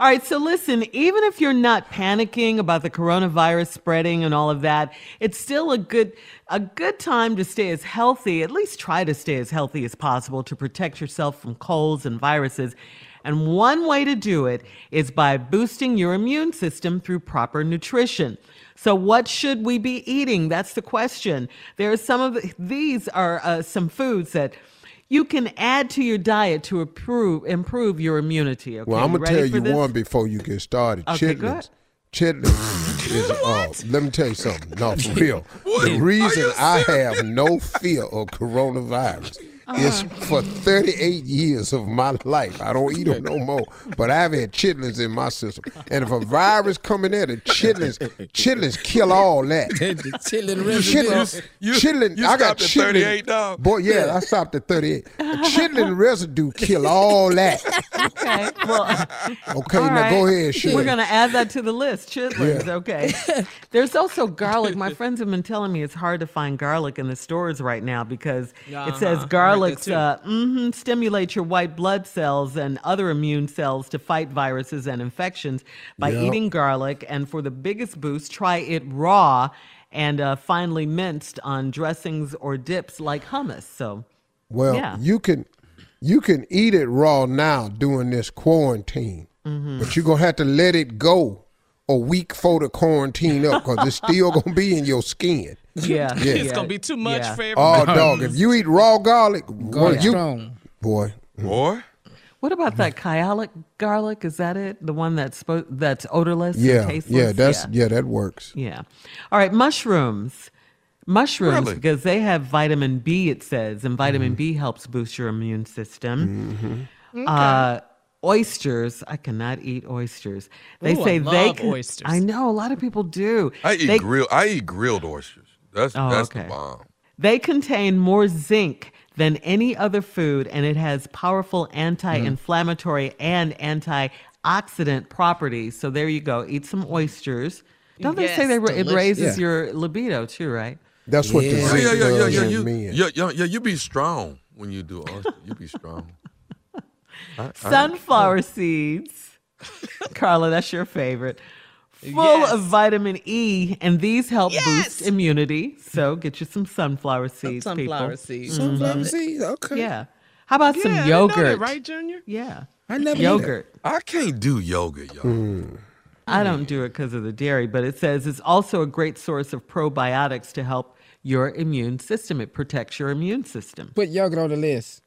All right, so listen, even if you're not panicking about the coronavirus spreading and all of that, it's still a good a good time to stay as healthy, at least try to stay as healthy as possible to protect yourself from colds and viruses. And one way to do it is by boosting your immune system through proper nutrition. So, what should we be eating? That's the question. There are some of these are uh, some foods that you can add to your diet to improve improve your immunity. Okay? Well, I'm gonna ready tell you this? one before you get started. Okay, chitlins. Chitlins is uh, let me tell you something. No, for real. The reason I have no fear of coronavirus is Uh-huh. for 38 years of my life. I don't eat them no more, but I've had chitlins in my system. And if a virus coming in there, the chitlins, chitlins kill all that. the chitlin residue. Chitlins, You- chitlin, you I got stopped at chitlin. 38, dog? Boy, yeah, I stopped at 38. chitlin residue kill all that. Okay. Well, Okay, now right. go ahead, Sheila. We're going to add that to the list. Chitlins, Yeah. okay. There's also garlic. My friends have been telling me it's hard to find garlic in the stores right now because it Uh-huh. I says garlic garlics that uh, mhm, stimulate your white blood cells and other immune cells to fight viruses and infections by Yep. eating garlic. And for the biggest boost, try it raw and uh, finely minced on dressings or dips like hummus. So, Well, Yeah. you can you can eat it raw now during this quarantine, Mm-hmm. but you're gonna have to let it go a week for the quarantine up because it's still gonna be in your skin. yeah. Yeah. It's gonna be too much Yeah. for Oh, dog! If you eat raw garlic, boy, Garlic you strong. boy, Boy. What about that kyolic garlic? Is that it? The one that's spo- that's odorless, and yeah, tasteless? yeah, that's yeah. yeah, that works. Yeah. All right, mushrooms. Mushrooms Really? because they have vitamin B. It says, and vitamin Mm-hmm. B helps boost your immune system. Uh, oysters. I cannot eat oysters. They Ooh, I say they can. oysters. I know a lot of people do. I eat They- grill I eat grilled oysters. That's Oh, that's okay. the bomb. They contain more zinc than any other food, and it has powerful anti-inflammatory and antioxidant properties. So there you go. Eat some oysters. Don't they say they it delicious. raises Yeah. your libido too, right? That's what the Yeah, zinc yeah, yeah, yeah, yeah. You, men. yeah, yeah, yeah, you be strong when you do oyster. You be strong. Sunflower seeds. Carla, that's your favorite. Full Yes. of vitamin E, and these help Yes. boost immunity. So get you some sunflower seeds, Sunflower people. seeds. Mm-hmm. Sunflower seeds. Okay. Yeah. How about Yeah, some didn't know that, yogurt? right, Junior? Yeah. I never. Yogurt. I can't do yogurt, y'all. Mm. I don't do it because of the dairy, but it says it's also a great source of probiotics to help your immune system. It protects your immune system. Put yogurt on the list.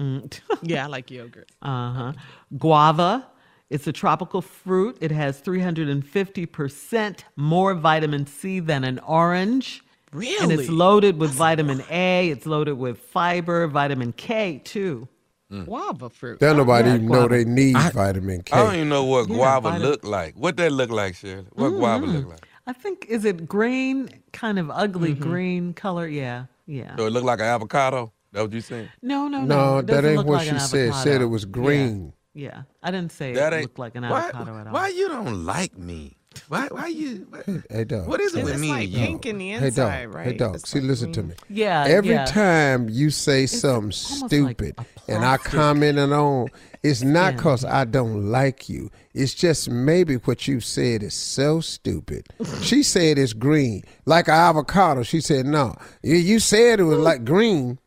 Mm. Yeah, I like yogurt. Uh huh. Guava. It's a tropical fruit. It has 350% more vitamin C than an orange. Really? And it's loaded with vitamin A. It's loaded with fiber, vitamin K too. Mm. Guava fruit. Don't nobody Yeah, even know they need vitamin K. I don't even know what Yeah, guava vitamin- look like. What that look like, Shirley? What mm, guava look like? I think is it green, kind of ugly Mm-hmm. green color. Yeah, yeah. So it looked like an avocado? That what you saying? No, no, no. no, that ain't what like she an said. Said it was green. Yeah, I didn't say That it looked like an why, avocado at all. Why you don't like me? Why? Why you? Why, Hey, dog. what is it And with it's me like and you? pink in the Hey, inside, dog. right? Hey, dog. It's See, like listen to me. Yeah, Every yeah. time you say something almost like stupid and I plastic. commented on, it's not Yeah. because I don't like you. It's just maybe what you said is so stupid. she said it's green, like an avocado. She said, no. You- You said it was like green.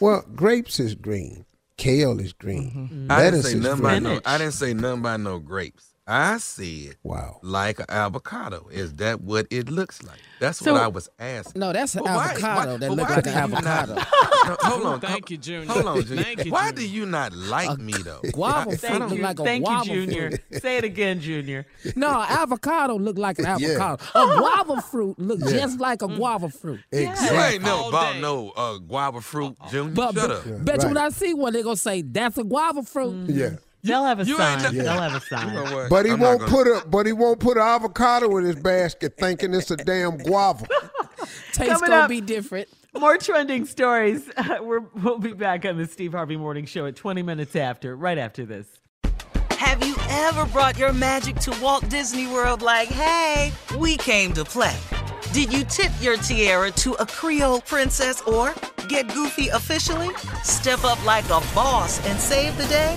Well, grapes is green. Kale is green. I didn't say is nothing about no. I didn't say nothing about no grapes. I said Wow. like an avocado. Is that what it looks like? That's So- what I was asking. No, that's an But why- avocado why- that but look why like an you not- avocado. No, hold on. Thank you, Junior. Hold on, Junior. Thank you, Why Junior. do you not like me though? Guava I- I fruit look like a guava Thank you, Junior. fruit. Say it again, Junior. No, avocado look like an Yeah. avocado. A guava fruit look Yeah. just like a guava fruit. You Exactly. ain't never All bought day. no uh, guava fruit, Junior. But, Shut but up. bet you when. I see one, they gonna say that's a guava fruit. Yeah. They'll have a you sign. ain't They'll have a You sign. know? But he I'm won't gonna- put a but he won't put an avocado in his basket thinking it's a damn guava. Taste Coming gonna up- be different. More trending stories. We're, we'll be back on the Steve Harvey Morning Show at 20 minutes after, right after this. Have you ever brought your magic to Walt Disney World like, hey, we came to play? Did you tip your tiara to a Creole princess or get goofy officially? Step up like a boss and save the day?